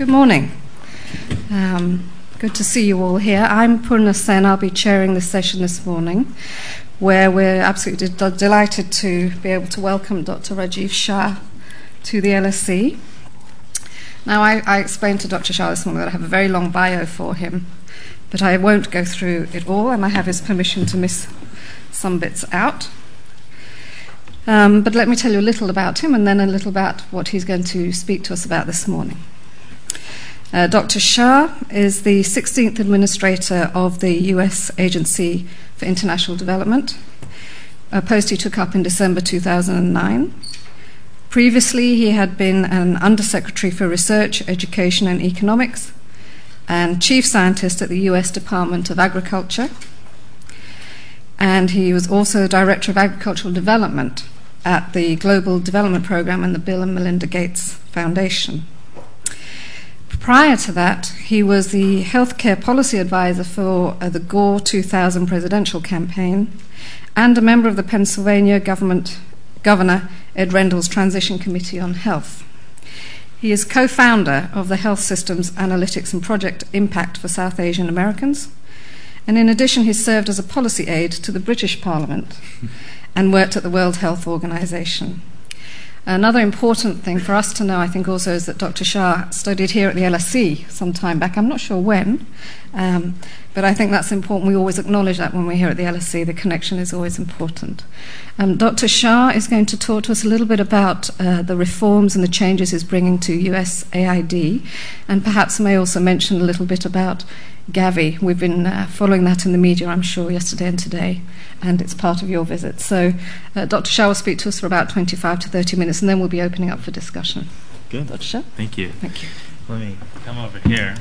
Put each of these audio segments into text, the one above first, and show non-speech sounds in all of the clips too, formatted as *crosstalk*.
Good morning. Um, good to see you all here. I'm Purna Sen. I'll be chairing this session this morning, where we're absolutely de- delighted to be able to welcome Dr. Rajiv Shah to the LSE. Now, I, I explained to Dr. Shah this morning that I have a very long bio for him, but I won't go through it all, and I have his permission to miss some bits out. Um, but let me tell you a little about him and then a little about what he's going to speak to us about this morning. Uh, Dr. Shah is the 16th administrator of the US Agency for International Development, a post he took up in December 2009. Previously, he had been an Undersecretary for Research, Education and Economics and Chief Scientist at the US Department of Agriculture. And he was also Director of Agricultural Development at the Global Development Program and the Bill and Melinda Gates Foundation. Prior to that, he was the healthcare policy advisor for uh, the Gore 2000 presidential campaign and a member of the Pennsylvania government Governor Ed Rendell's Transition Committee on Health. He is co founder of the Health Systems Analytics and Project Impact for South Asian Americans. And in addition, he served as a policy aide to the British Parliament and worked at the World Health Organization. Another important thing for us to know, I think, also is that Dr. Shah studied here at the LSE some time back. I'm not sure when, um, but I think that's important. We always acknowledge that when we're here at the LSE. The connection is always important. Um, Dr. Shah is going to talk to us a little bit about uh, the reforms and the changes he's bringing to USAID, and perhaps may also mention a little bit about Gavi. We've been uh, following that in the media, I'm sure, yesterday and today, and it's part of your visit. So, uh, Dr. Shah will speak to us for about 25 to 30 minutes, and then we'll be opening up for discussion. Good. Dr. Shah? Thank you. Thank you. Let me come over here.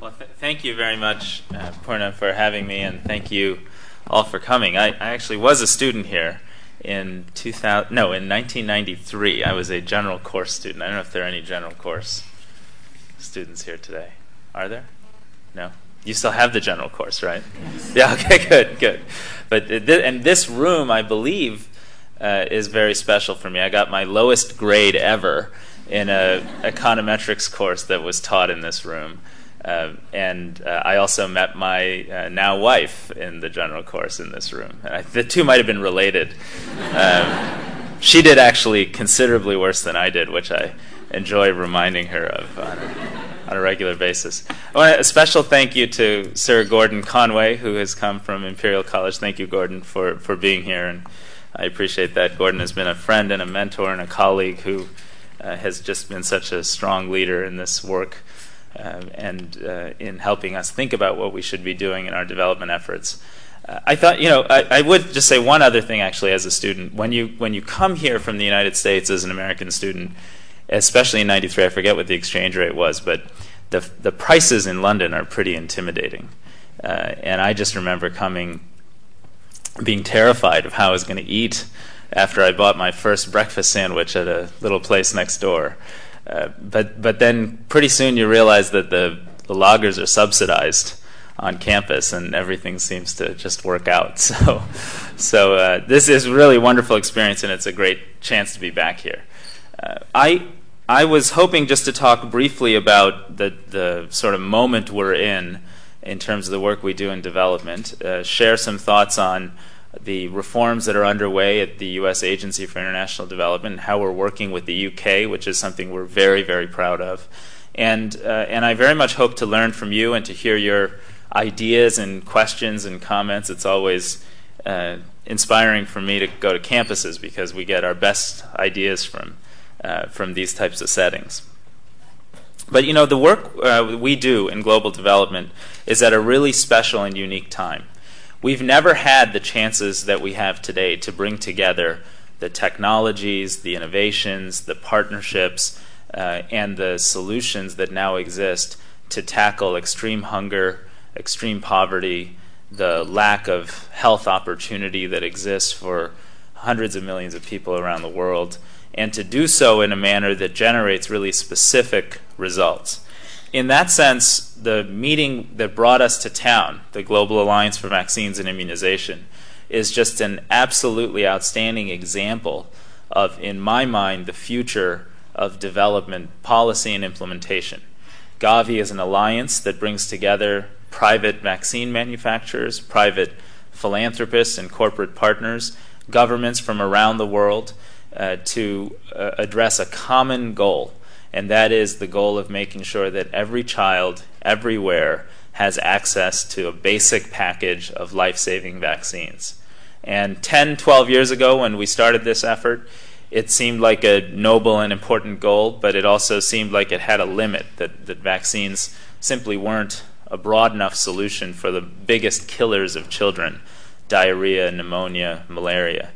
Well, th- thank you very much, uh, Purna, for having me, and thank you all for coming. I, I actually was a student here in 2000. No, in 1993. I was a general course student. I don't know if there are any general course students here today. Are there? No. You still have the general course, right? Yes. Yeah. Okay. Good. Good. But th- and this room, I believe, uh, is very special for me. I got my lowest grade ever in a econometrics course that was taught in this room. Uh, and uh, I also met my uh, now wife in the general course in this room. I, the two might have been related. Um, she did actually considerably worse than I did, which I enjoy reminding her of on a, on a regular basis. I want a special thank you to Sir Gordon Conway, who has come from Imperial College. Thank you, Gordon, for, for being here. And I appreciate that. Gordon has been a friend and a mentor and a colleague who uh, has just been such a strong leader in this work and uh, in helping us think about what we should be doing in our development efforts. Uh, I thought, you know, I, I, would just say one other thing actually as a student. When you, when you come here from the United States as an American student, especially in 93, I forget what the exchange rate was, but the, the prices in London are pretty intimidating. Uh, and I just remember coming being terrified of how I was going to eat after I bought my first breakfast sandwich at a little place next door. Uh, but but then pretty soon you realize that the, lagers are subsidized on campus and everything seems to just work out. *laughs* So so uh, this is really wonderful experience and it's a great chance to be back here. Uh, I I was hoping just to talk briefly about the sort of moment we're in in terms of the work we do in development, share some thoughts on the reforms that are underway at the U.S. Agency for International Development, and how we're working with the U.K., which is something we're very, very proud of. And, uh, and I very much hope to learn from you and to hear your ideas and questions and comments. It's always uh, inspiring for me to go to campuses because we get our best ideas from, uh, from these types of settings. But you know, the work uh, we do in global development is at a really special and unique time. We've never had the chances that we have today to bring together the technologies, the innovations, the partnerships, uh, and the solutions that now exist to tackle extreme hunger, extreme poverty, the lack of health opportunity that exists for hundreds of millions of people around the world, and to do so in a manner that generates really specific results. In that sense, the meeting that brought us to town, the Global Alliance for Vaccines and Immunization, is just an absolutely outstanding example of, in my mind, the future of development policy and implementation. Gavi is an alliance that brings together private vaccine manufacturers, private philanthropists and corporate partners, governments from around the world uh, to uh, address a common goal, and that is the goal of making sure that every child everywhere has access to a basic package of life saving vaccines. And 10, 12 years ago, when we started this effort, it seemed like a noble and important goal, but it also seemed like it had a limit, that, that vaccines simply weren't a broad enough solution for the biggest killers of children diarrhea, pneumonia, malaria.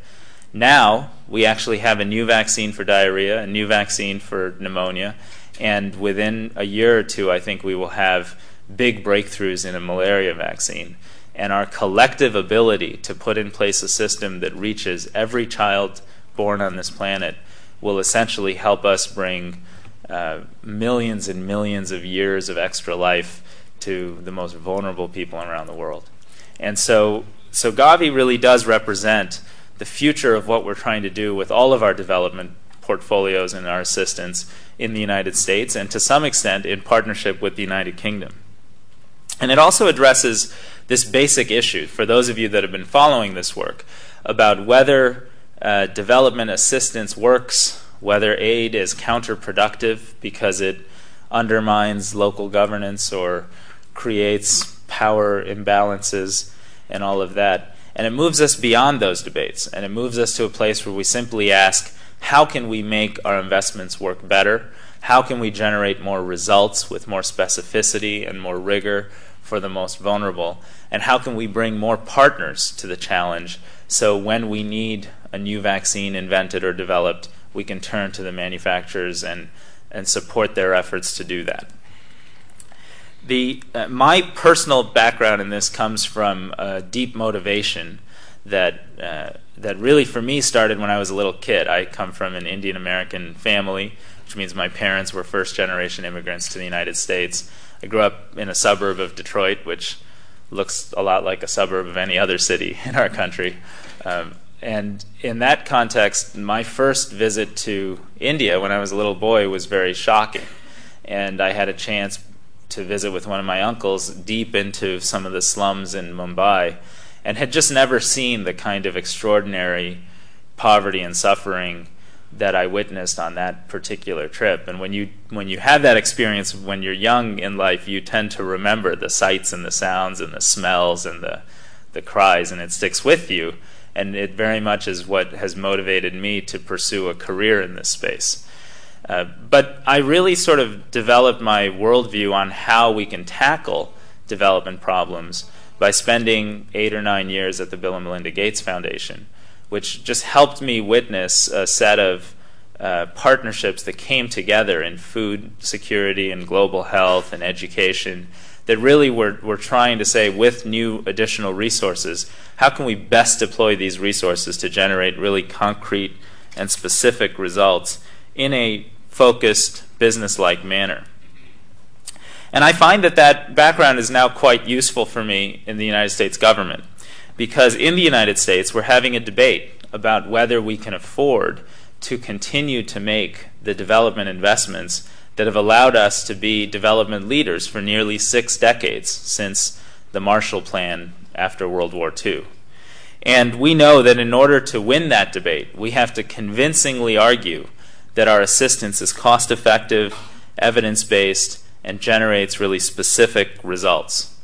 Now, we actually have a new vaccine for diarrhea, a new vaccine for pneumonia, and within a year or two, I think we will have big breakthroughs in a malaria vaccine. And our collective ability to put in place a system that reaches every child born on this planet will essentially help us bring uh, millions and millions of years of extra life to the most vulnerable people around the world. And so, so Gavi really does represent the future of what we're trying to do with all of our development portfolios and our assistance in the United States, and to some extent in partnership with the United Kingdom. And it also addresses this basic issue for those of you that have been following this work about whether uh, development assistance works, whether aid is counterproductive because it undermines local governance or creates power imbalances and all of that. And it moves us beyond those debates, and it moves us to a place where we simply ask how can we make our investments work better? How can we generate more results with more specificity and more rigor for the most vulnerable? And how can we bring more partners to the challenge so when we need a new vaccine invented or developed, we can turn to the manufacturers and, and support their efforts to do that. The, uh, my personal background in this comes from a deep motivation that, uh, that really for me started when I was a little kid. I come from an Indian American family, which means my parents were first generation immigrants to the United States. I grew up in a suburb of Detroit, which looks a lot like a suburb of any other city *laughs* in our country. Um, and in that context, my first visit to India when I was a little boy was very shocking. And I had a chance to visit with one of my uncles deep into some of the slums in Mumbai and had just never seen the kind of extraordinary poverty and suffering that I witnessed on that particular trip. And when you when you have that experience when you're young in life, you tend to remember the sights and the sounds and the smells and the the cries and it sticks with you and it very much is what has motivated me to pursue a career in this space. Uh, but I really sort of developed my worldview on how we can tackle development problems by spending eight or nine years at the Bill and Melinda Gates Foundation, which just helped me witness a set of uh, partnerships that came together in food security and global health and education that really we're, we're trying to say with new additional resources, how can we best deploy these resources to generate really concrete and specific results in a focused, business like manner? And I find that that background is now quite useful for me in the United States government because in the United States we're having a debate about whether we can afford to continue to make the development investments that have allowed us to be development leaders for nearly six decades since the Marshall Plan after World War II. And we know that in order to win that debate, we have to convincingly argue that our assistance is cost effective, evidence based, and generates really specific results.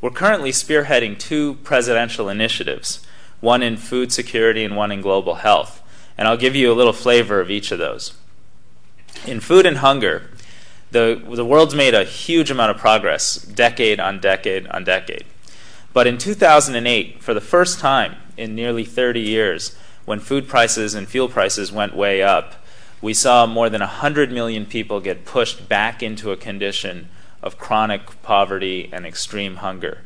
We're currently spearheading two presidential initiatives, one in food security and one in global health. And I'll give you a little flavor of each of those. In food and hunger, the, the world's made a huge amount of progress, decade on decade on decade. But in 2008, for the first time in nearly 30 years, when food prices and fuel prices went way up, we saw more than 100 million people get pushed back into a condition of chronic poverty and extreme hunger.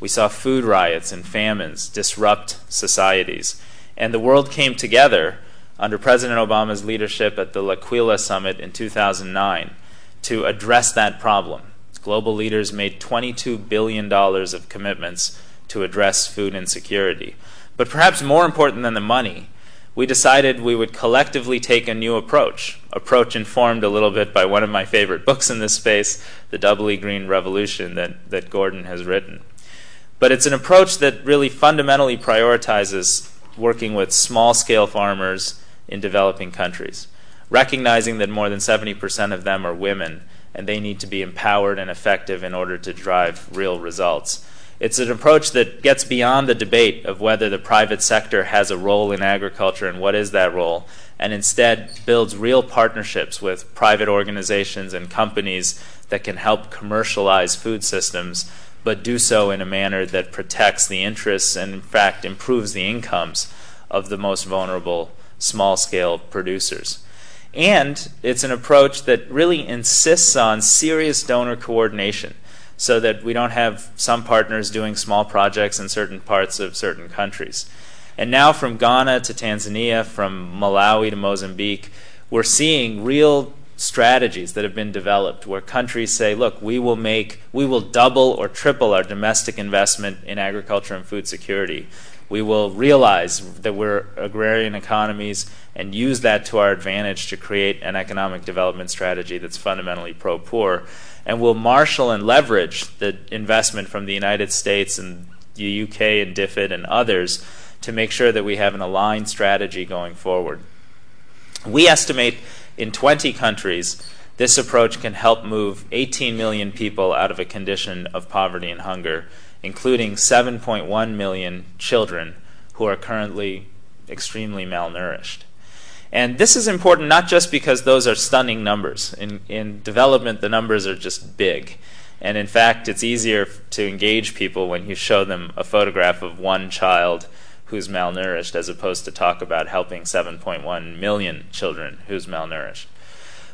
We saw food riots and famines disrupt societies. And the world came together under President Obama's leadership at the L'Aquila Summit in 2009 to address that problem. Global leaders made $22 billion of commitments to address food insecurity. But perhaps more important than the money we decided we would collectively take a new approach. Approach informed a little bit by one of my favorite books in this space, The Doubly Green Revolution, that, that Gordon has written. But it's an approach that really fundamentally prioritizes working with small scale farmers in developing countries, recognizing that more than 70% of them are women and they need to be empowered and effective in order to drive real results. It's an approach that gets beyond the debate of whether the private sector has a role in agriculture and what is that role, and instead builds real partnerships with private organizations and companies that can help commercialize food systems, but do so in a manner that protects the interests and, in fact, improves the incomes of the most vulnerable small scale producers. And it's an approach that really insists on serious donor coordination so that we don't have some partners doing small projects in certain parts of certain countries. And now, from Ghana to Tanzania, from Malawi to Mozambique, we're seeing real strategies that have been developed where countries say, look, we will make, we will double or triple our domestic investment in agriculture and food security. We will realize that we're agrarian economies and use that to our advantage to create an economic development strategy that's fundamentally pro poor and will marshal and leverage the investment from the United States and the UK and DFID and others to make sure that we have an aligned strategy going forward. We estimate in 20 countries this approach can help move 18 million people out of a condition of poverty and hunger, including 7.1 million children who are currently extremely malnourished. And this is important not just because those are stunning numbers. In, in development, the numbers are just big. And in fact, it's easier to engage people when you show them a photograph of one child who's malnourished as opposed to talk about helping 7.1 million children who's malnourished.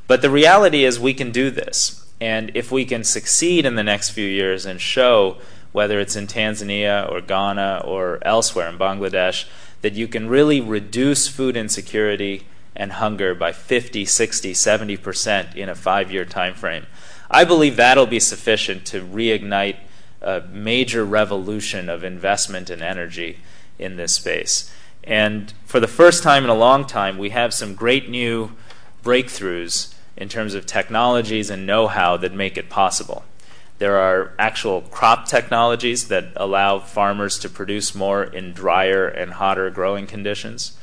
But the reality is, we can do this. And if we can succeed in the next few years and show, whether it's in Tanzania or Ghana or elsewhere in Bangladesh, that you can really reduce food insecurity and hunger by 50, 60, 70% in a five year time frame. I believe that'll be sufficient to reignite a major revolution of investment and energy in this space. And for the first time in a long time, we have some great new breakthroughs in terms of technologies and know how that make it possible. There are actual crop technologies that allow farmers to produce more in drier and hotter growing conditions.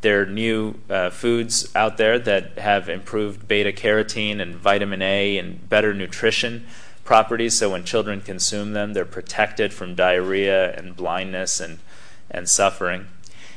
There are new uh, foods out there that have improved beta carotene and vitamin A and better nutrition properties, so when children consume them, they're protected from diarrhea and blindness and, and suffering.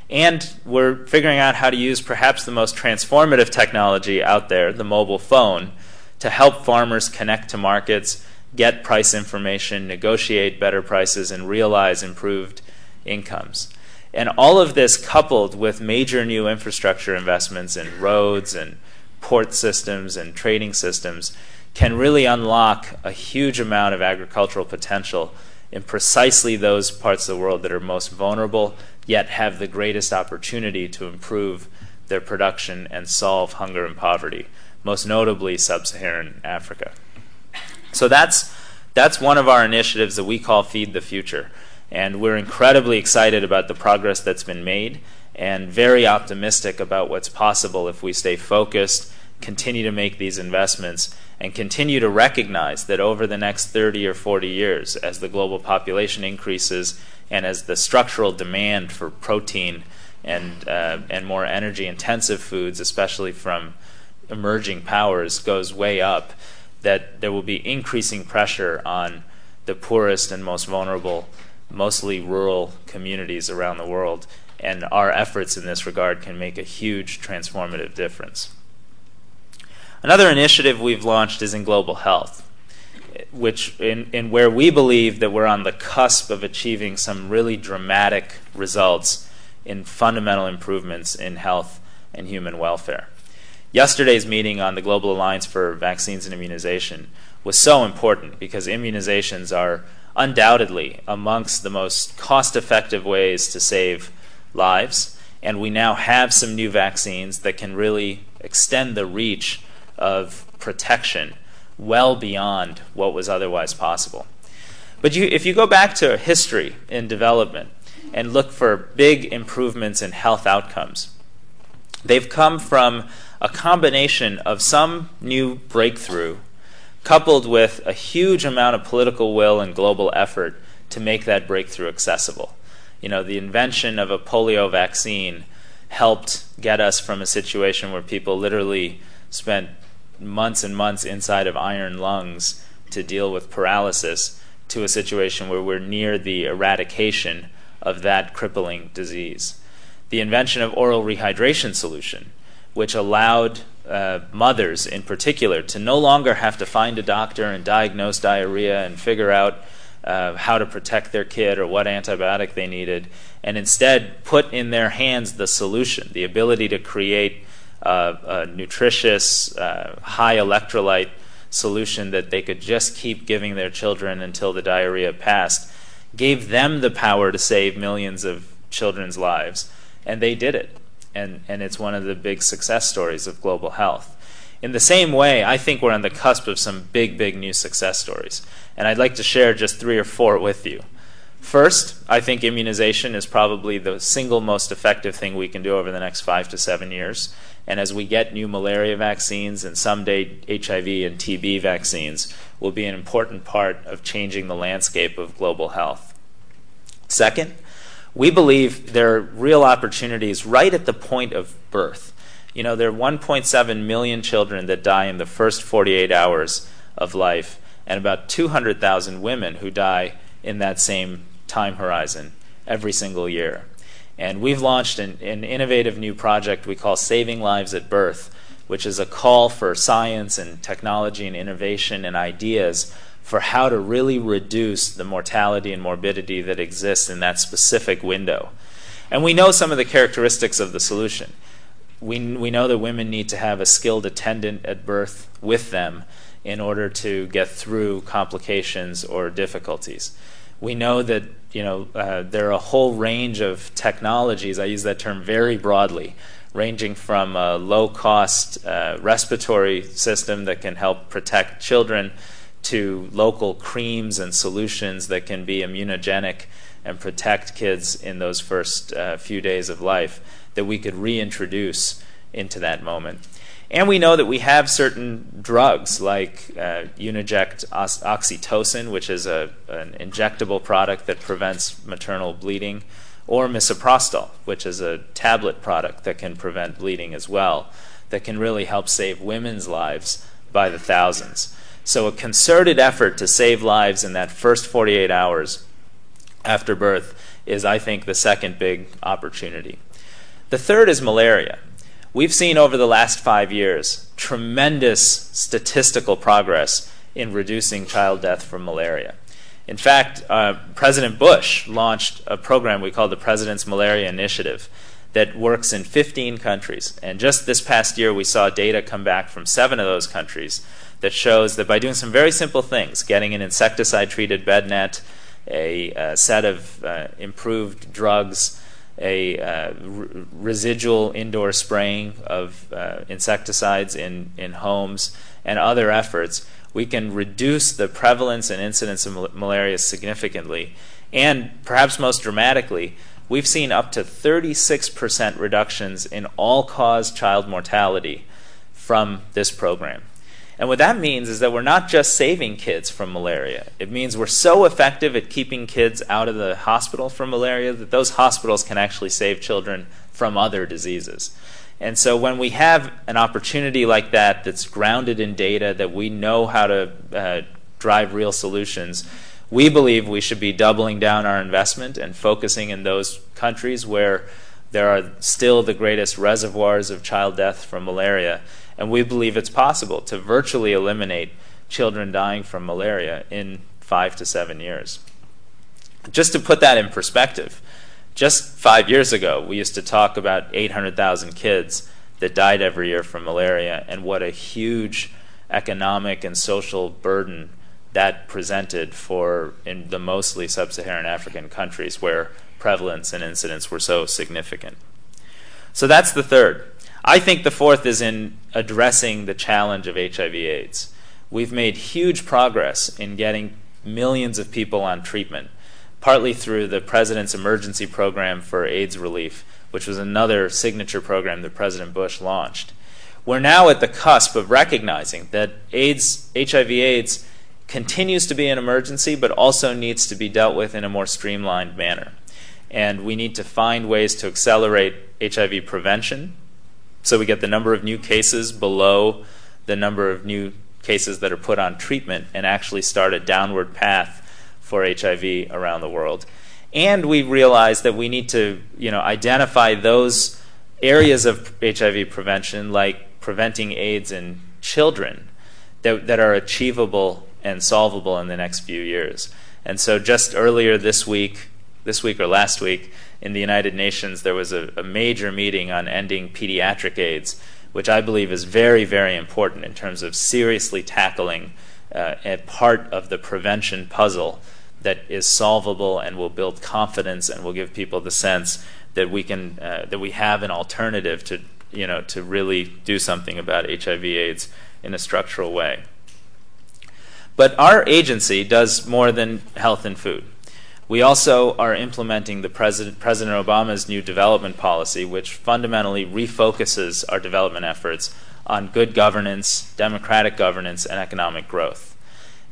And we're figuring out how to use perhaps the most transformative technology out there, the mobile phone, to help farmers connect to markets get price information, negotiate better prices, and realize improved incomes. And all of this coupled with major new infrastructure investments in roads and port systems and trading systems can really unlock a huge amount of agricultural potential in precisely those parts of the world that are most vulnerable, yet have the greatest opportunity to improve their production and solve hunger and poverty, most notably sub Saharan Africa. So that's that's one of our initiatives that we call Feed the Future. And we're incredibly excited about the progress that's been made and very optimistic about what's possible if we stay focused, continue to make these investments, and continue to recognize that over the next 30 or 40 years, as the global population increases and as the structural demand for protein and, uh, and more energy intensive foods, especially from emerging powers, goes way up, that there will be increasing pressure on the poorest and most vulnerable, mostly rural communities around the world. And our efforts in this regard can make a huge transformative difference. Another initiative we've launched is in global health, which in, in where we believe that we're on the cusp of achieving some really dramatic results in fundamental improvements in health and human welfare. Yesterday's meeting on the Global Alliance for Vaccines and Immunization was so important because immunizations are undoubtedly amongst the most cost effective ways to save lives. And we now have some new vaccines that can really extend the reach of protection well beyond what was otherwise possible. But you, if you go back to history in development and look for big improvements in health outcomes, They've come from a combination of some new breakthrough coupled with a huge amount of political will and global effort to make that breakthrough accessible. You know, the invention of a polio vaccine helped get us from a situation where people literally spent months and months inside of iron lungs to deal with paralysis to a situation where we're near the eradication of that crippling disease. The invention of oral rehydration solution, which allowed uh, mothers in particular to no longer have to find a doctor and diagnose diarrhea and figure out uh, how to protect their kid or what antibiotic they needed, and instead put in their hands the solution, the ability to create uh, a nutritious, uh, high electrolyte solution that they could just keep giving their children until the diarrhea passed, gave them the power to save millions of children's lives. And they did it. And, and it's one of the big success stories of global health. In the same way, I think we're on the cusp of some big, big new success stories. And I'd like to share just three or four with you. First, I think immunization is probably the single most effective thing we can do over the next five to seven years. And as we get new malaria vaccines and someday HIV and TB vaccines, will be an important part of changing the landscape of global health. Second, we believe there are real opportunities right at the point of birth. You know, there are 1.7 million children that die in the first 48 hours of life, and about 200,000 women who die in that same time horizon every single year. And we've launched an, an, innovative new project we call Saving Lives at Birth, which is a call for science and technology and innovation and ideas for how to really reduce the mortality and morbidity that exists in that specific window. And we know some of the characteristics of the solution. We, we know that women need to have a skilled attendant at birth with them in order to get through complications or difficulties. We know that you know uh, there are a whole range of technologies. I use that term very broadly, ranging from a low-cost uh, respiratory system that can help protect children to local creams and solutions that can be immunogenic and protect kids in those first uh, few days of life that we could reintroduce into that moment. And we know that we have certain drugs like uh, Uniject oxytocin, which is a, an injectable product that prevents maternal bleeding, or misoprostol, which is a tablet product that can prevent bleeding as well, that can really help save women's lives by the thousands. So, a concerted effort to save lives in that first 48 hours after birth is, I think, the second big opportunity. The third is malaria. We've seen over the last five years tremendous statistical progress in reducing child death from malaria. In fact, uh, President Bush launched a program we call the President's Malaria Initiative that works in 15 countries. And just this past year, we saw data come back from seven of those countries that shows that by doing some very simple things, getting an insecticide treated bed net, a, a set of uh, improved drugs, a uh, residual indoor spraying of uh, insecticides in, in homes, and other efforts, we can reduce the prevalence and incidence of mal- malaria significantly. And perhaps most dramatically, we've seen up to 36% reductions in all cause child mortality from this program. And what that means is that we're not just saving kids from malaria. It means we're so effective at keeping kids out of the hospital from malaria that those hospitals can actually save children from other diseases. And so when we have an opportunity like that that's grounded in data, that we know how to uh, drive real solutions, we believe we should be doubling down our investment and focusing in those countries where there are still the greatest reservoirs of child death from malaria and we believe it's possible to virtually eliminate children dying from malaria in five to seven years. Just to put that in perspective, just five years ago, we used to talk about 800,000 kids that died every year from malaria and what a huge economic and social burden that presented for in the mostly sub-Saharan African countries where prevalence and incidence were so significant. So that's the third. I think the fourth is in addressing the challenge of HIV/AIDS. We've made huge progress in getting millions of people on treatment, partly through the President's Emergency Program for AIDS Relief, which was another signature program that President Bush launched. We're now at the cusp of recognizing that AIDS, HIV/AIDS continues to be an emergency, but also needs to be dealt with in a more streamlined manner. And we need to find ways to accelerate HIV prevention so we get the number of new cases below the number of new cases that are put on treatment and actually start a downward path for HIV around the world. And we realize that we need to you know, identify those areas of HIV prevention, like preventing AIDS in children, that, that are achievable and solvable in the next few years. And so, just earlier this week, this week or last week, in the United Nations, there was a, a, major meeting on ending pediatric AIDS, which I believe is very, very important in terms of seriously tackling uh, a part of the prevention puzzle that is solvable and will build confidence and will give people the sense that we can uh, that we have an alternative to you know to really do something about HIV/AIDS in a structural way. But our agency does more than health and food. We also are implementing the President, President Obama's new development policy, which fundamentally refocuses our development efforts on good governance, democratic governance, and economic growth.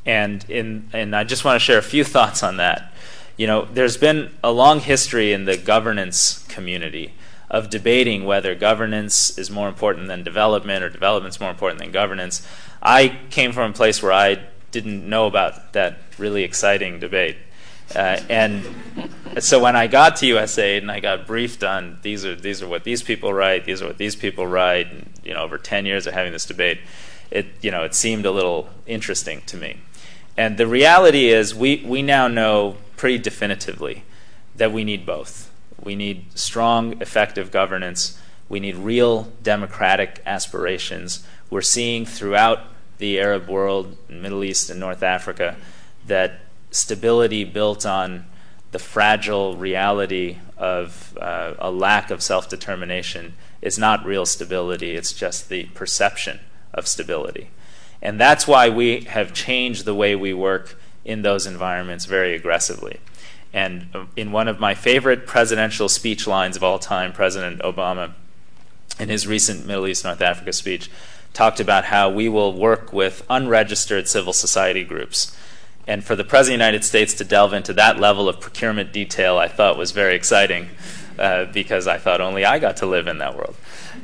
And, in, and I just want to share a few *laughs* thoughts on that. You know, there's been a long history in the governance community of debating whether governance is more important than development or development's more important than governance. I came from a place where I didn't know about that really exciting debate. Uh, and so when I got to USAID and I got briefed on these are these are what these people write, these are what these people write, and you know over 10 years of having this debate, it you know it seemed a little interesting to me. And the reality is we we now know pretty definitively that we need both. We need strong, effective governance. We need real democratic aspirations. We're seeing throughout the Arab world, Middle East, and North Africa, that stability built on the fragile reality of uh, a lack of self determination is not real stability, it's just the perception of stability. And that's why we have changed the way we work in those environments very aggressively. And uh, in one of my favorite presidential speech lines of all time, President Obama, in his recent Middle East North Africa speech, talked about how we will work with unregistered civil society groups. And for the President of the United States to delve into that level of procurement detail, I thought was very exciting uh, because I thought only I got to live in that world.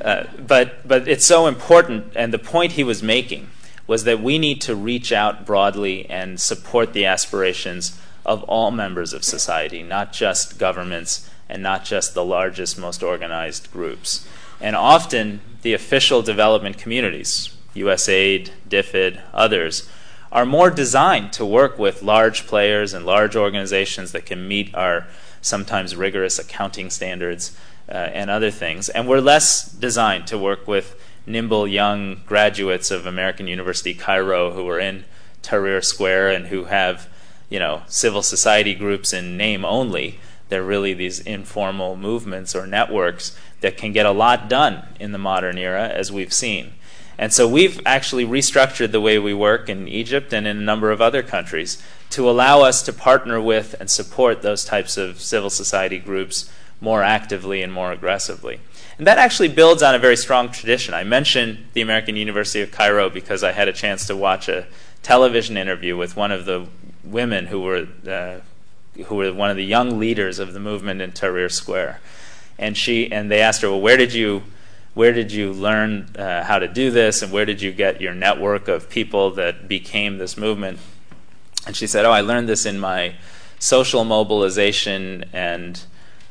Uh, but, but it's so important, and the point he was making was that we need to reach out broadly and support the aspirations of all members of society, not just governments and not just the largest, most organized groups. And often, the official development communities, USAID, DFID, others, are more designed to work with large players and large organizations that can meet our sometimes rigorous accounting standards uh, and other things. And we're less designed to work with nimble young graduates of American University Cairo who are in Tahrir Square and who have, you know, civil society groups in name only. They're really these informal movements or networks that can get a lot done in the modern era, as we've seen. And so we've actually restructured the way we work in Egypt and in a number of other countries to allow us to partner with and support those types of civil society groups more actively and more aggressively. And that actually builds on a very strong tradition. I mentioned the American University of Cairo because I had a chance to watch a television interview with one of the women who were, uh, who were one of the young leaders of the movement in Tahrir Square and she and they asked her, well, where did you where did you learn uh, how to do this, and where did you get your network of people that became this movement? And she said, oh, I learned this in my social mobilization and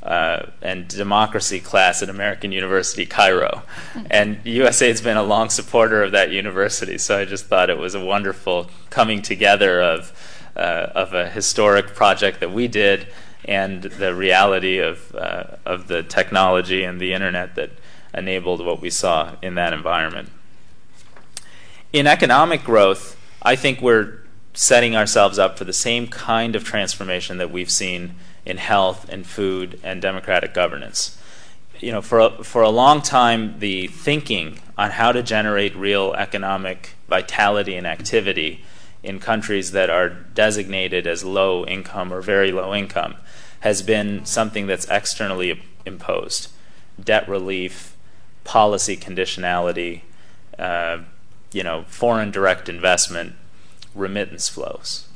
uh, and democracy class at American University Cairo. And USA has been a long supporter of that university, so I just thought it was a wonderful coming together of, uh, of a historic project that we did and the reality of, uh, of the technology and the internet that enabled what we saw in that environment. In economic growth, I think we're setting ourselves up for the same kind of transformation that we've seen in health and food and democratic governance. You know, for a, for a long time, the thinking on how to generate real economic vitality and activity in countries that are designated as low income or very low income has been something that's externally imposed. debt relief, policy conditionality, uh, you know, foreign direct investment, remittance flows.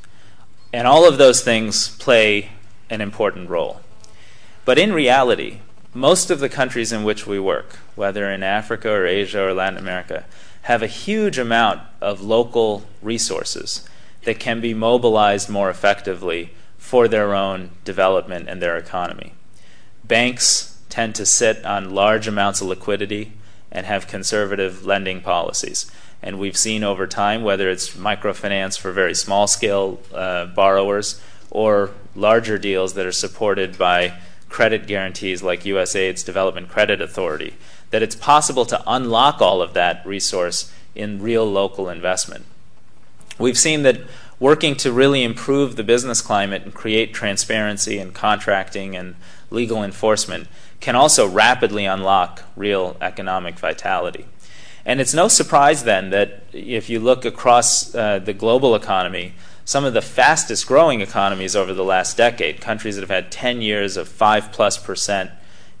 And all of those things play an important role. But in reality, most of the countries in which we work, whether in Africa or Asia or Latin America, have a huge amount of local resources that can be mobilized more effectively for their own development and their economy. Banks tend to sit on large amounts of liquidity and have conservative lending policies. And we've seen over time, whether it's microfinance for very small scale uh, borrowers or larger deals that are supported by credit guarantees like USAID's Development Credit Authority, that it's possible to unlock all of that resource in real local investment. We've seen that working to really improve the business climate and create transparency and contracting and legal enforcement can also rapidly unlock real economic vitality. And it's no surprise then that if you look across uh, the global economy, some of the fastest growing economies over the last decade, countries that have had 10 years of 5 plus percent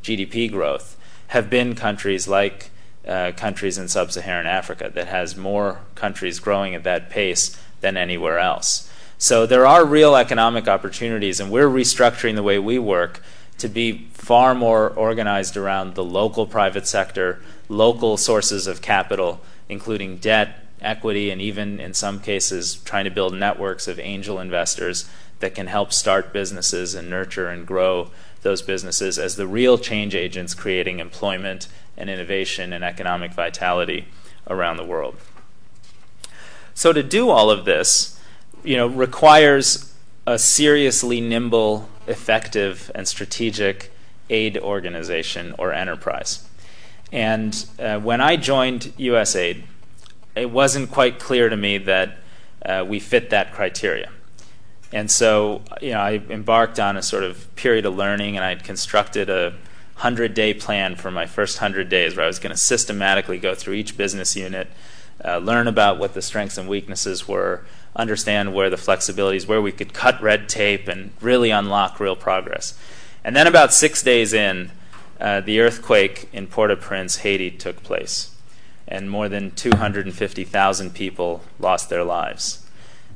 GDP growth, have been countries like uh, countries in sub Saharan Africa that has more countries growing at that pace than anywhere else. So there are real economic opportunities, and we're restructuring the way we work to be far more organized around the local private sector, local sources of capital, including debt, equity, and even in some cases trying to build networks of angel investors that can help start businesses and nurture and grow those businesses as the real change agents creating employment and innovation and economic vitality around the world. So to do all of this, you know, requires a seriously nimble effective and strategic aid organization or enterprise. And uh, when I joined USAID, it wasn't quite clear to me that uh, we fit that criteria. And so, you know, I embarked on a sort of period of learning, and I had constructed a hundred day plan for my first hundred days, where I was going to systematically go through each business unit, uh, learn about what the strengths and weaknesses were, understand where the flexibilities, where we could cut red tape and really unlock real progress. And then, about six days in, uh, the earthquake in Port au Prince, Haiti, took place, and more than 250,000 people lost their lives.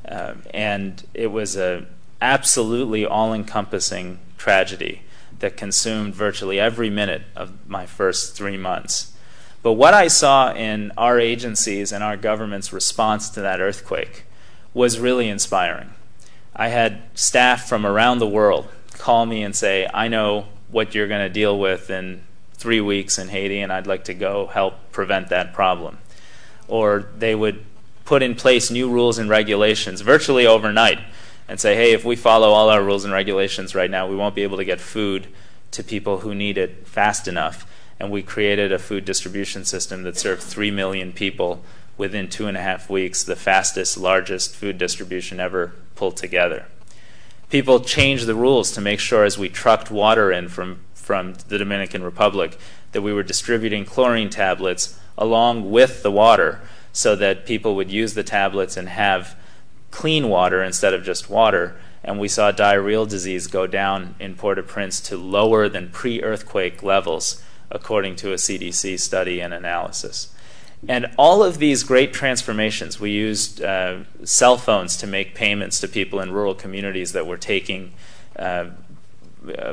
Uh, and it was an absolutely all encompassing tragedy that consumed virtually every minute of my first three months. But what I saw in our agencies and our government's response to that earthquake was really inspiring. I had staff from around the world call me and say, I know what you're going to deal with in three weeks in Haiti, and I'd like to go help prevent that problem. Or they would put in place new rules and regulations virtually overnight and say, hey, if we follow all our rules and regulations right now, we won't be able to get food to people who need it fast enough. And we created a food distribution system that served 3 million people within two and a half weeks, the fastest, largest food distribution ever pulled together. People changed the rules to make sure as we trucked water in from, from the Dominican Republic that we were distributing chlorine tablets along with the water so that people would use the tablets and have clean water instead of just water. And we saw diarrheal disease go down in Port au Prince to lower than pre earthquake levels, according to a CDC study and analysis. And all of these great transformations, we used uh, cell phones to make payments to people in rural communities that were taking uh,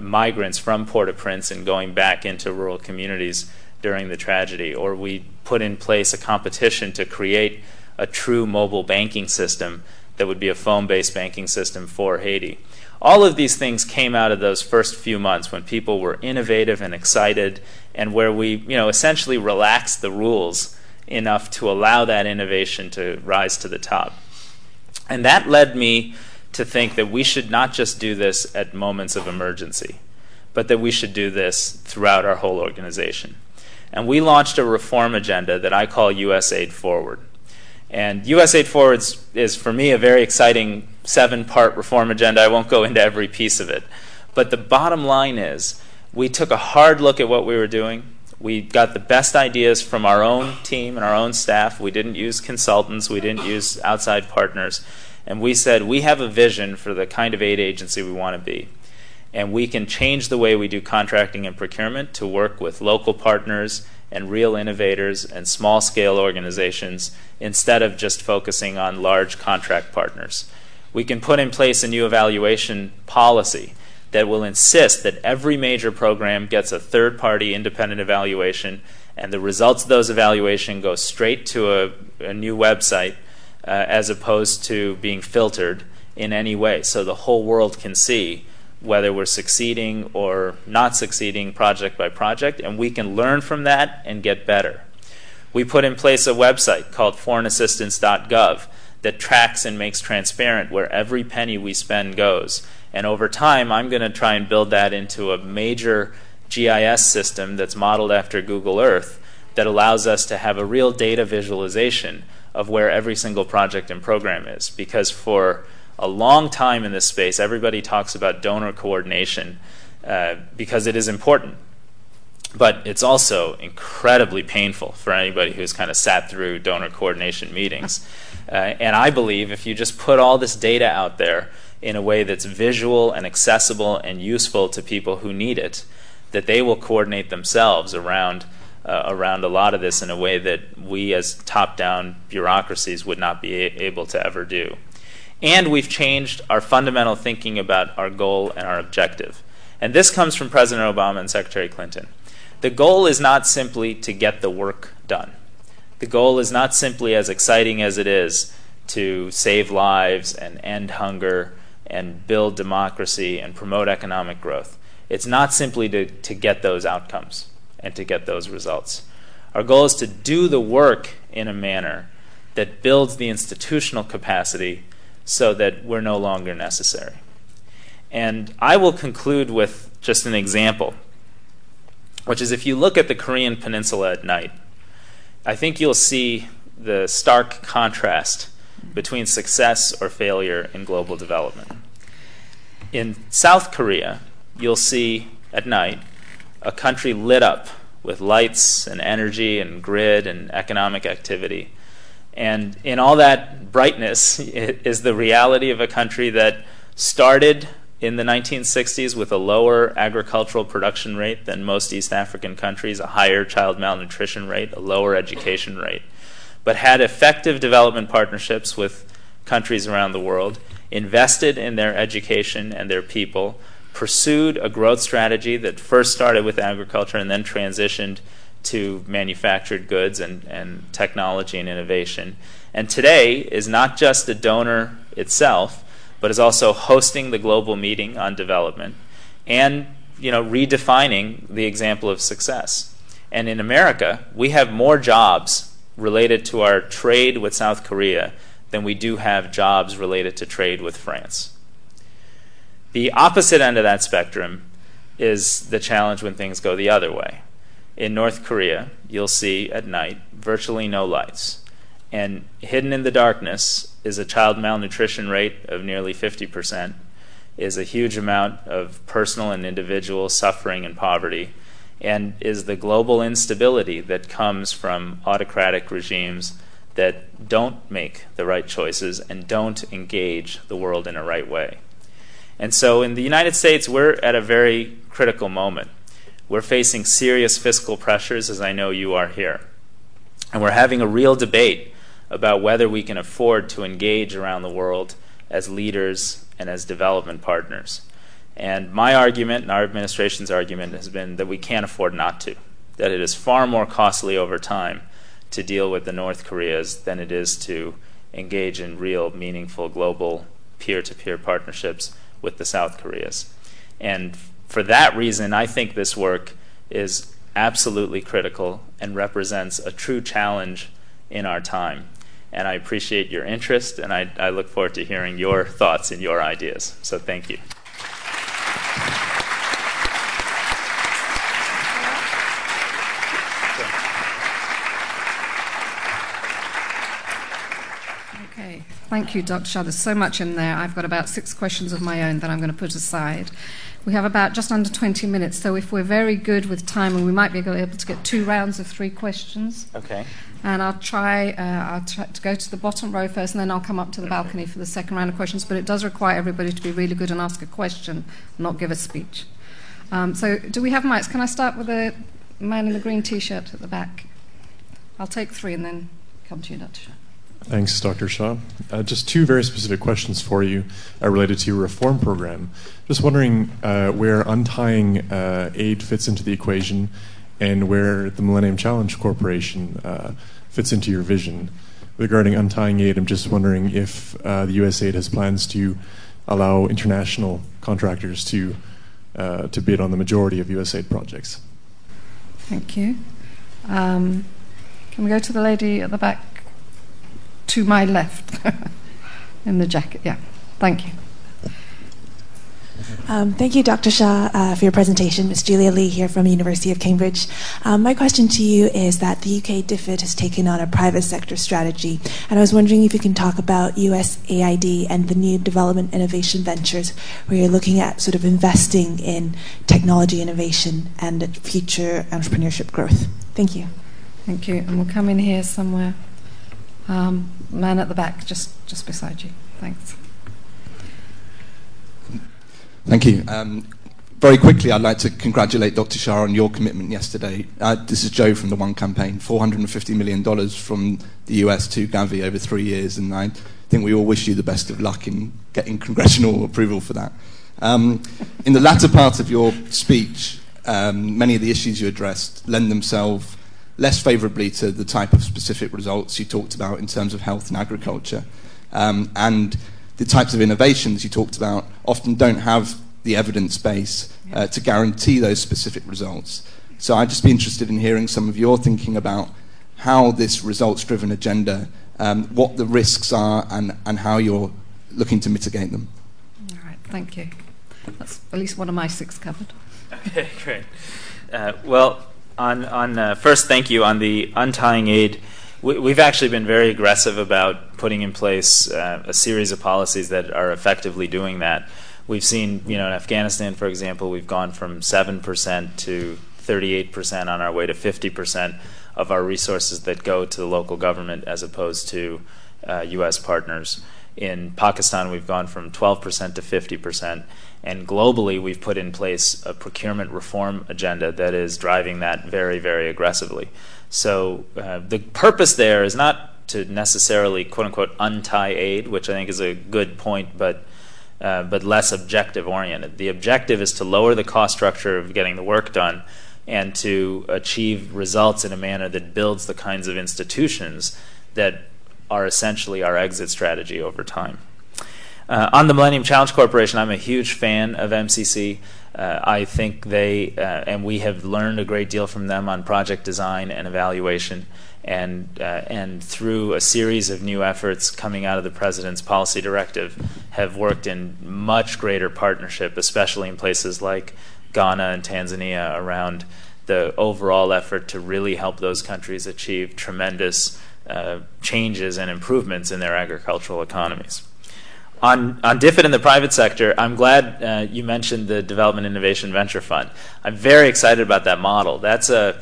migrants from Port au Prince and going back into rural communities during the tragedy. Or we put in place a competition to create a true mobile banking system that would be a phone based banking system for Haiti. All of these things came out of those first few months when people were innovative and excited and where we, you know, essentially relaxed the rules enough to allow that innovation to rise to the top. And that led me to think that we should not just do this at moments of emergency, but that we should do this throughout our whole organization. And we launched a reform agenda that I call USAID Forward. And USAID Forward is, for me, a very exciting seven part reform agenda. I won't go into every piece of it. But the bottom line is we took a hard look at what we were doing. We got the best ideas from our own team and our own staff. We didn't use consultants, we didn't use outside partners. And we said, we have a vision for the kind of aid agency we want to be. And we can change the way we do contracting and procurement to work with local partners and real innovators and small scale organizations instead of just focusing on large contract partners. We can put in place a new evaluation policy that will insist that every major program gets a third party independent evaluation and the results of those evaluations go straight to a, a new website uh, as opposed to being filtered in any way so the whole world can see whether we're succeeding or not succeeding project by project, and we can learn from that and get better. We put in place a website called foreignassistance.gov that tracks and makes transparent where every penny we spend goes. And over time, I'm going to try and build that into a major GIS system that's modeled after Google Earth that allows us to have a real data visualization of where every single project and program is. Because for a long time in this space, everybody talks about donor coordination uh, because it is important. But it's also incredibly painful for anybody who's kind of sat through donor coordination meetings. Uh, and I believe if you just put all this data out there in a way that's visual and accessible and useful to people who need it, that they will coordinate themselves around uh, around a lot of this in a way that we as top-down bureaucracies would not be a- able to ever do. And we've changed our fundamental thinking about our goal and our objective. And this comes from President Obama and Secretary Clinton. The goal is not simply to get the work done. The goal is not simply as exciting as it is to save lives and end hunger and build democracy and promote economic growth. It's not simply to, to get those outcomes and to get those results. Our goal is to do the work in a manner that builds the institutional capacity so that we're no longer necessary. And I will conclude with just an example, which is if you look at the Korean Peninsula at night, I think you'll see the stark contrast between success or failure in global development. In South Korea, you'll see at night a country lit up with lights and energy and grid and economic activity. And in all that brightness is the reality of a country that started in the 1960s with a lower agricultural production rate than most East African countries, a higher child malnutrition rate, a lower education rate, but had effective development partnerships with countries around the world, invested in their education and their people, pursued a growth strategy that first started with agriculture and then transitioned to manufactured goods and, and technology and innovation. And today is not just a donor itself, but is also hosting the global meeting on development and you know, redefining the example of success. And in America, we have more jobs related to our trade with South Korea than we do have jobs related to trade with France. The opposite end of that spectrum is the challenge when things go the other way. In North Korea, you'll see at night virtually no lights. And hidden in the darkness is a child malnutrition rate of nearly 50%, is a huge amount of personal and individual suffering and poverty, and is the global instability that comes from autocratic regimes that don't make the right choices and don't engage the world in a right way. And so in the United States, we're at a very critical moment. We're facing serious fiscal pressures, as I know you are here. And we're having a real debate about whether we can afford to engage around the world as leaders and as development partners. And my argument and our administration's argument has been that we can't afford not to, that it is far more costly over time to deal with the North Koreas than it is to engage in real, meaningful global peer to peer partnerships with the South Koreas. And for that reason, I think this work is absolutely critical and represents a true challenge in our time. And I appreciate your interest, and I, I look forward to hearing your thoughts and your ideas. So thank you. Okay. Thank you, Dr. Shah. There's so much in there. I've got about six questions of my own that I'm going to put aside. We have about just under 20 minutes, so if we're very good with time, we might be able to get two rounds of three questions. Okay. And I'll try, uh, I'll try to go to the bottom row first, and then I'll come up to the balcony for the second round of questions. But it does require everybody to be really good and ask a question, not give a speech. Um, so, do we have mics? Can I start with the man in the green T-shirt at the back? I'll take three and then come to you, Dr. Thanks, Dr. Shah. Uh, just two very specific questions for you uh, related to your reform program. Just wondering uh, where untying uh, aid fits into the equation and where the Millennium Challenge Corporation uh, fits into your vision. Regarding untying aid, I'm just wondering if uh, the USAID has plans to allow international contractors to to bid on the majority of USAID projects. Thank you. Um, can we go to the lady at the back? To my left, *laughs* in the jacket. Yeah. Thank you. Um, thank you, Dr. Shah, uh, for your presentation. Ms. Julia Lee here from the University of Cambridge. Um, my question to you is that the UK DFID has taken on a private sector strategy, and I was wondering if you can talk about USAID and the new development innovation ventures, where you're looking at sort of investing in technology innovation and future entrepreneurship growth. Thank you. Thank you. And we'll come in here somewhere. Um, man at the back, just, just beside you. Thanks. Thank you. Um, very quickly, I'd like to congratulate Dr. Shah on your commitment yesterday. Uh, this is Joe from the One Campaign, $450 million from the US to Gavi over three years, and I think we all wish you the best of luck in getting *laughs* congressional approval for that. Um, in the latter part of your speech, um, many of the issues you addressed lend themselves less favourably to the type of specific results you talked about in terms of health and agriculture. Um, and the types of innovations you talked about often don't have the evidence base uh, to guarantee those specific results. So I'd just be interested in hearing some of your thinking about how this results driven agenda, um, what the risks are, and, and how you're looking to mitigate them. All right, thank you. That's at least one of my six covered. *laughs* Okay, great. Uh, well, on, on uh, first, thank you on the untying aid. We, have actually been very aggressive about putting in place uh, a series of policies that are effectively doing that. We've seen, you know, in Afghanistan, for example, we've gone from seven percent to 38 percent on our way to 50 percent of our resources that go to the local government as opposed to uh, U.S. partners. In Pakistan, we've gone from 12 percent to 50 percent. And globally, we've put in place a procurement reform agenda that is driving that very, very aggressively. So uh, the purpose there is not to necessarily, quote unquote, untie aid, which I think is a good point, but uh, but less objective oriented. The objective is to lower the cost structure of getting the work done and to achieve results in a manner that builds the kinds of institutions that are essentially our exit strategy over time. Uh, on the Millennium Challenge Corporation, I'm a huge fan of MCC. Uh, I think they, uh, and we have learned a great deal from them on project design and evaluation. And, uh, and through a series of new efforts coming out of the President's policy directive, have worked in much greater partnership, especially in places like Ghana and Tanzania, around the overall effort to really help those countries achieve tremendous changes and improvements in their agricultural economies. On, on DFID in the private sector, I'm glad uh, you mentioned the Development Innovation Venture Fund. I'm very excited about that model. That's a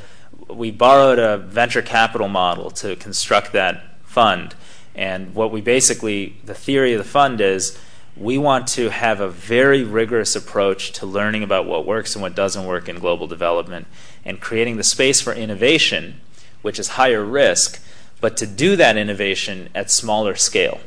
we borrowed a venture capital model to construct that fund, and what we basically the theory of the fund is we want to have a very rigorous approach to learning about what works and what doesn't work in global development, and creating the space for innovation, which is higher risk, but to do that innovation at smaller scale.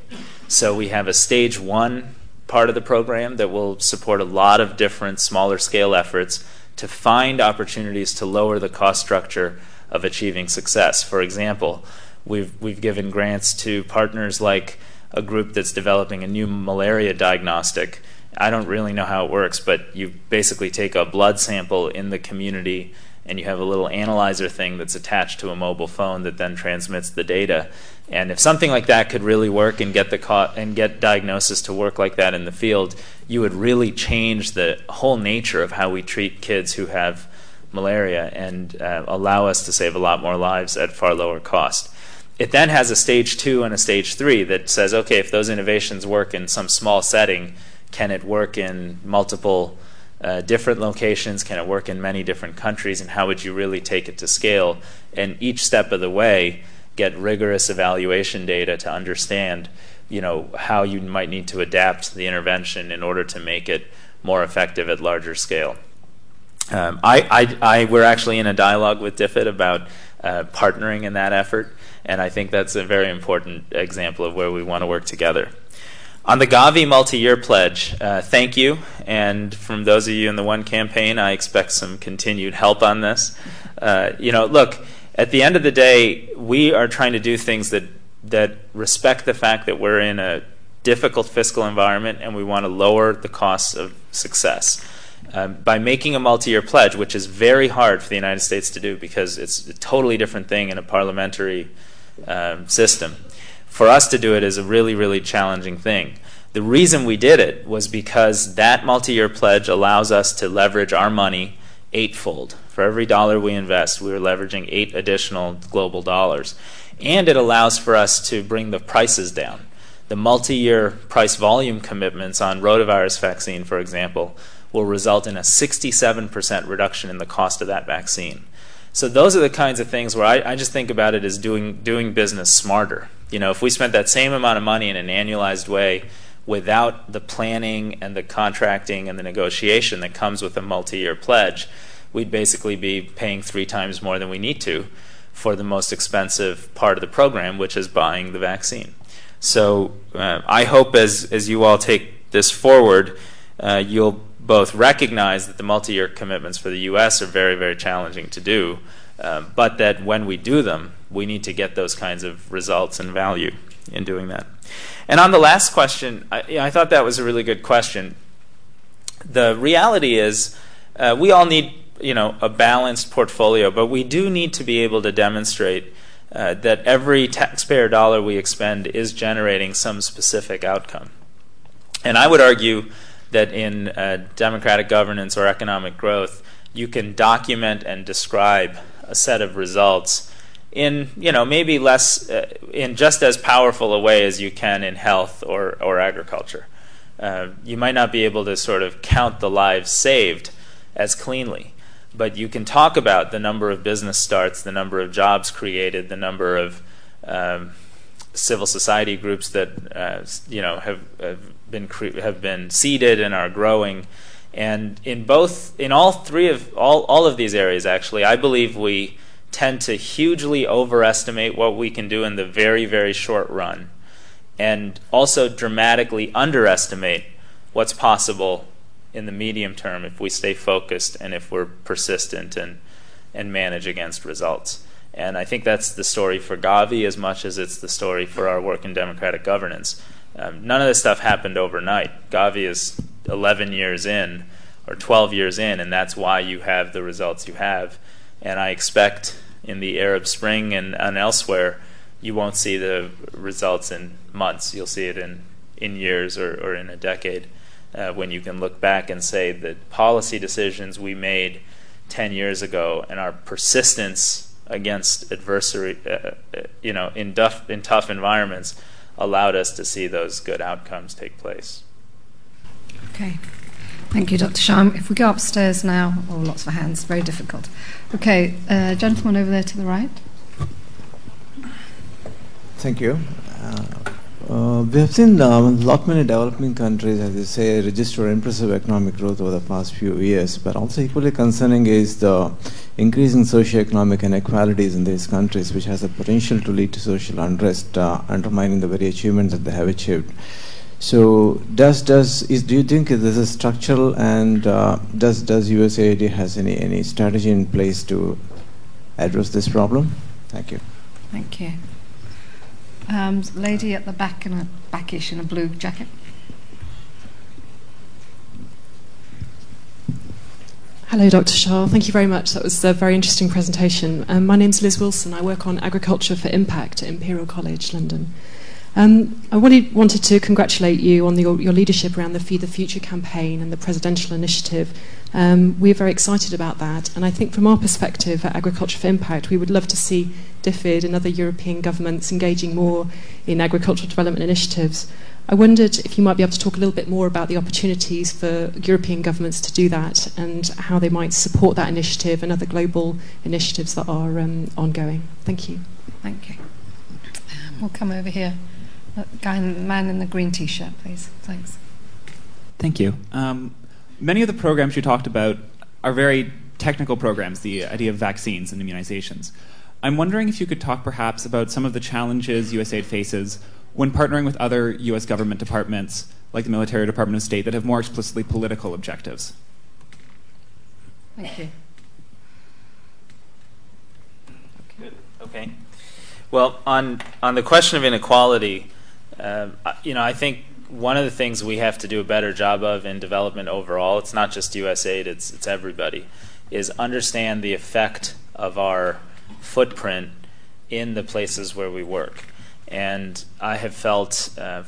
So we have a stage one part of the program that will support a lot of different smaller scale efforts to find opportunities to lower the cost structure of achieving success. For example, we've, we've given grants to partners like a group that's developing a new malaria diagnostic. I don't really know how it works, but you basically take a blood sample in the community and you have a little analyzer thing that's attached to a mobile phone that then transmits the data. And if something like that could really work and get the co- and get diagnosis to work like that in the field, you would really change the whole nature of how we treat kids who have malaria and uh, allow us to save a lot more lives at far lower cost. It then has a stage two and a stage three that says, okay, if those innovations work in some small setting, can it work in multiple uh, different locations? Can it work in many different countries? And how would you really take it to scale? And each step of the way, get rigorous evaluation data to understand, you know, how you might need to adapt the intervention in order to make it more effective at larger scale. Um, I, I, I, we're actually in a dialogue with DFID about uh, partnering in that effort, and I think that's a very important example of where we want to work together. On the Gavi multi-year pledge, uh, thank you. And from those of you in the One campaign, I expect some continued help on this. Uh, you know, look, at the end of the day, we are trying to do things that that respect the fact that we're in a difficult fiscal environment and we want to lower the costs of success. Um, by making a multi-year pledge, which is very hard for the United States to do because it's a totally different thing in a parliamentary um, system for us to do it is a really, really challenging thing. The reason we did it was because that multi year pledge allows us to leverage our money eightfold. For every dollar we invest, we are leveraging eight additional global dollars. And it allows for us to bring the prices down. The multi year price volume commitments on rotavirus vaccine, for example, will result in a 67% reduction in the cost of that vaccine. So those are the kinds of things where I, I just think about it as doing doing business smarter. You know, if we spent that same amount of money in an annualized way without the planning and the contracting and the negotiation that comes with a multi-year pledge, we'd basically be paying three times more than we need to for the most expensive part of the program, which is buying the vaccine. So uh, I hope as as you all take this forward, uh, you'll both recognize that the multi-year commitments for the U.S. are very very challenging to do, uh, but that when we do them, we need to get those kinds of results and value in doing that. And on the last question, I, I thought that was a really good question. The reality is, uh, we all need you know a balanced portfolio, but we do need to be able to demonstrate uh, that every taxpayer dollar we expend is generating some specific outcome. And I would argue that in uh, democratic governance or economic growth, you can document and describe a set of results in you know maybe less uh, in just as powerful a way as you can in health or or agriculture. Uh, you might not be able to sort of count the lives saved as cleanly, but you can talk about the number of business starts, the number of jobs created, the number of um, civil society groups that uh, you know have, have been cre- have been seeded and are growing. And in both, in all three of all all of these areas, actually, I believe we tend to hugely overestimate what we can do in the very, very short run, and also dramatically underestimate what's possible in the medium term if we stay focused and if we're persistent and, and manage against results. And I think that's the story for Gavi as much as it's the story for our work in democratic governance. Um, none of this stuff happened overnight. Gavi is 11 years in or 12 years in, and that's why you have the results you have. And I expect in the Arab Spring and, and elsewhere, you won't see the results in months. You'll see it in, in years or, or in a decade uh, when you can look back and say that policy decisions we made 10 years ago and our persistence against adversary, uh, uh, you know, in, duff, in tough environments allowed us to see those good outcomes take place. Okay. Thank you, Dr. Shah. If we go upstairs now, oh, lots of hands, very difficult. Okay, uh, gentleman over there to the right. Thank you. Uh, uh, we have seen a um, lot many developing countries, as you say, register impressive economic growth over the past few years. But also equally concerning is the increasing socioeconomic inequalities in these countries, which has a potential to lead to social unrest, uh, undermining the very achievements that they have achieved. So does does is do you think this is structural and uh, does does USAID has any any strategy in place to address this problem? Thank you. Thank you. Um, lady at the back in a backish in a blue jacket. Hello, Dr. Shah. Thank you very much. That was a very interesting presentation. Um, my name's Liz Wilson. I work on agriculture for impact at Imperial College, London. Um, I wanted, wanted to congratulate you on the, your leadership around the Feed the Future campaign and the presidential initiative. Um, we're very excited about that, and I think from our perspective at Agriculture for Impact, we would love to see DFID and other European governments engaging more in agricultural development initiatives. I wondered if you might be able to talk a little bit more about the opportunities for European governments to do that and how they might support that initiative and other global initiatives that are um, ongoing. Thank you. Thank you. Um, we'll come over here. That guy, man in the green t-shirt, please. Thanks. Thank you. Um, many of the programs you talked about are very technical programs, the idea of vaccines and immunizations. I'm wondering if you could talk perhaps about some of the challenges USAID faces when partnering with other U.S. government departments, like the Military Department of State, that have more explicitly political objectives? Thank you. Good. Okay. Well, on on the question of inequality, uh, you know, I think one of the things we have to do a better job of in development overall, it's not just USAID, it's it's everybody, is understand the effect of our footprint in the places where we work. And I have felt, uh,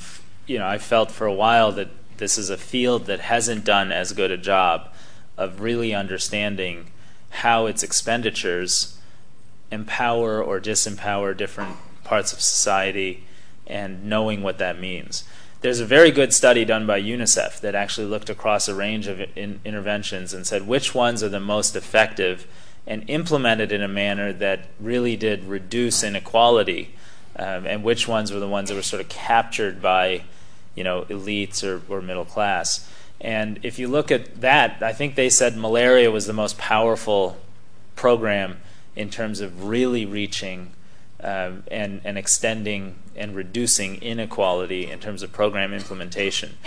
you know, I felt for a while that this is a field that hasn't done as good a job of really understanding how its expenditures empower or disempower different parts of society and knowing what that means. There's a very good study done by UNICEF that actually looked across a range of in interventions and said which ones are the most effective and implemented in a manner that really did reduce inequality um, and which ones were the ones that were sort of captured by, you know, elites or, or middle class. And if you look at that, I think they said malaria was the most powerful program in terms of really reaching um, and, and extending and reducing inequality in terms of program implementation.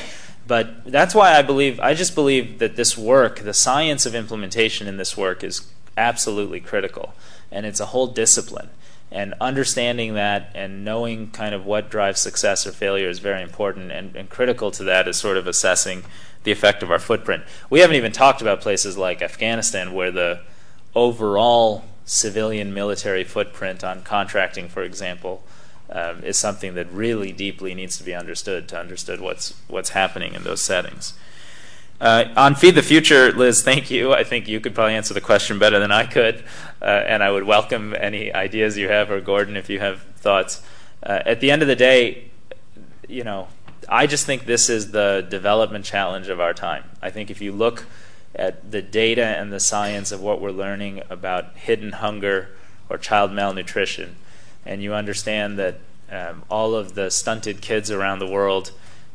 But that's why I believe, I just believe that this work, the science of implementation in this work, is absolutely critical. And it's a whole discipline. And understanding that and knowing kind of what drives success or failure is very important. And, and critical to that is sort of assessing the effect of our footprint. We haven't even talked about places like Afghanistan, where the overall civilian military footprint on contracting, for example, um, is something that really deeply needs to be understood to understand what's what's happening in those settings. Uh, on Feed the Future, Liz, thank you. I think you could probably answer the question better than I could, uh, and I would welcome any ideas you have, or Gordon, if you have thoughts. Uh, at the end of the day, you know, I just think this is the development challenge of our time. I think if you look at the data and the science of what we're learning about hidden hunger or child malnutrition, and you understand that um, all of the stunted kids around the world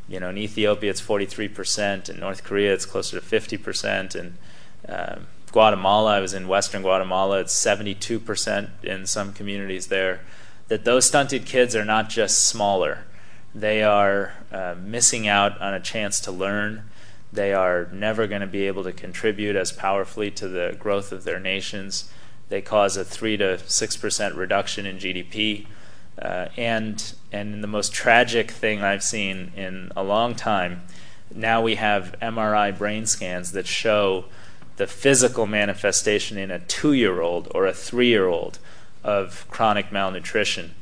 you know, in Ethiopia it's 43%, in North Korea it's closer to 50%, and um, Guatemala, I was in western Guatemala, it's 72% in some communities there. That those stunted kids are not just smaller, they are uh, missing out on a chance to learn. They are never going to be able to contribute as powerfully to the growth of their nations. They cause a 3 to 6% reduction in GDP. Uh, and and the most tragic thing I've seen in a long time, now we have MRI brain scans that show the physical manifestation in a two-year-old or a three-year-old of chronic malnutrition,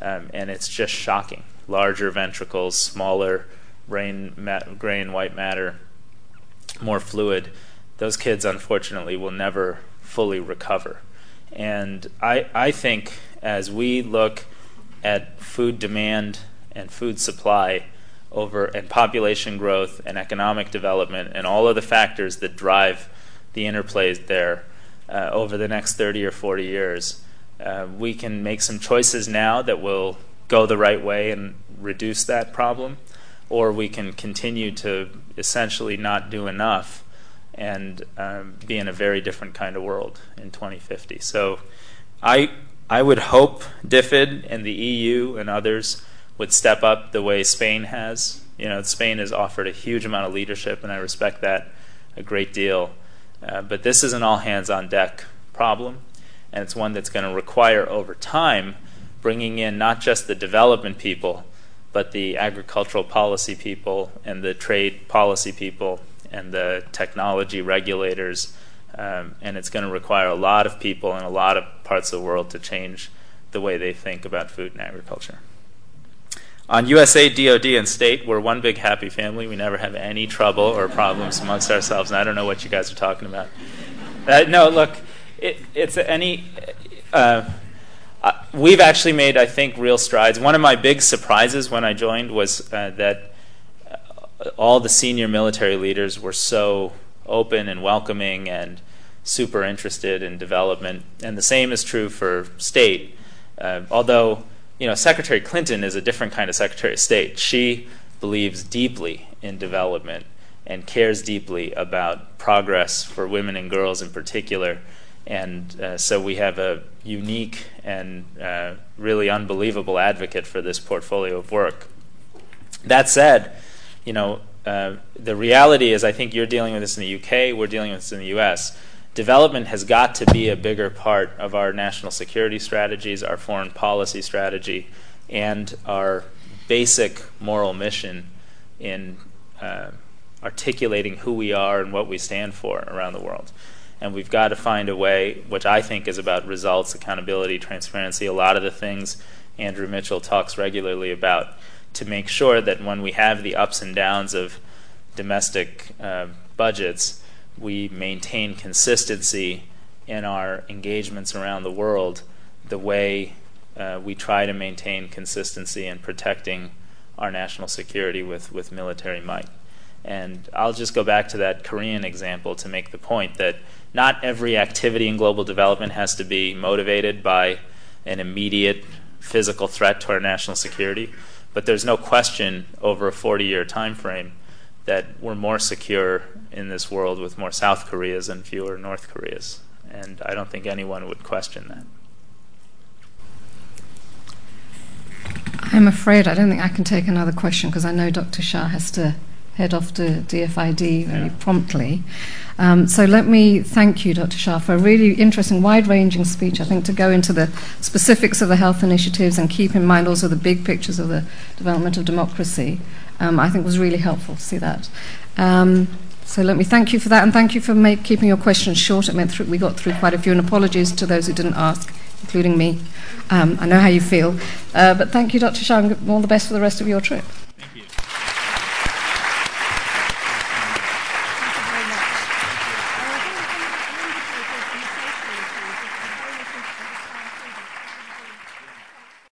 um, and it's just shocking. Larger ventricles, smaller brain, gray and white matter, more fluid. Those kids, unfortunately, will never fully recover. And I, I think as we look at food demand and food supply over and population growth and economic development and all of the factors that drive the interplays there uh, over the next 30 or 40 years, uh, we can make some choices now that will go the right way and reduce that problem, or we can continue to essentially not do enough and um, be in a very different kind of world in 2050. So I I would hope DFID and the EU and others would step up the way Spain has. You know, Spain has offered a huge amount of leadership, and I respect that a great deal. Uh, but this is an all hands on deck problem, and it's one that's going to require over time bringing in not just the development people, but the agricultural policy people and the trade policy people and the technology regulators um, and it's going to require a lot of people in a lot of parts of the world to change the way they think about food and agriculture. On USA, DoD, and state, we're one big happy family. We never have any trouble or problems amongst ourselves, and I don't know what you guys are talking about. Uh, no, look, it, it's any. Uh, we've actually made, I think, real strides. One of my big surprises when I joined was uh, that all the senior military leaders were so open and welcoming and super interested in development. And the same is true for state. Uh, although, you know, Secretary Clinton is a different kind of Secretary of State. She believes deeply in development and cares deeply about progress for women and girls in particular. And uh, so we have a unique and uh, really unbelievable advocate for this portfolio of work. That said, you know, uh, the reality is I think you're dealing with this in the UK, we're dealing with this in the US. Development has got to be a bigger part of our national security strategies, our foreign policy strategy, and our basic moral mission in uh, articulating who we are and what we stand for around the world. And we've got to find a way, which I think is about results, accountability, transparency, a lot of the things Andrew Mitchell talks regularly about, to make sure that when we have the ups and downs of domestic uh, budgets, we maintain consistency in our engagements around the world the way uh, we try to maintain consistency in protecting our national security with, with military might. And I'll just go back to that Korean example to make the point that not every activity in global development has to be motivated by an immediate physical threat to our national security, but there's no question over a 40 year time frame that we're more secure in this world with more South Koreas and fewer North Koreas. And I don't think anyone would question that. I'm afraid I don't think I can take another question because I know Dr. Shah has to head off to DFID very yeah. promptly. Um, so let me thank you, Dr. Shah, for a really interesting, wide ranging speech. I think to go into the specifics of the health initiatives and keep in mind also the big pictures of the development of democracy, um, I think was really helpful to see that. Um, so let me thank you for that and thank you for make, keeping your questions short. It meant th- we got through quite a few, and apologies to those who didn't ask, including me. Um, I know how you feel. Uh, but thank you, Dr. Shah, and all the best for the rest of your trip.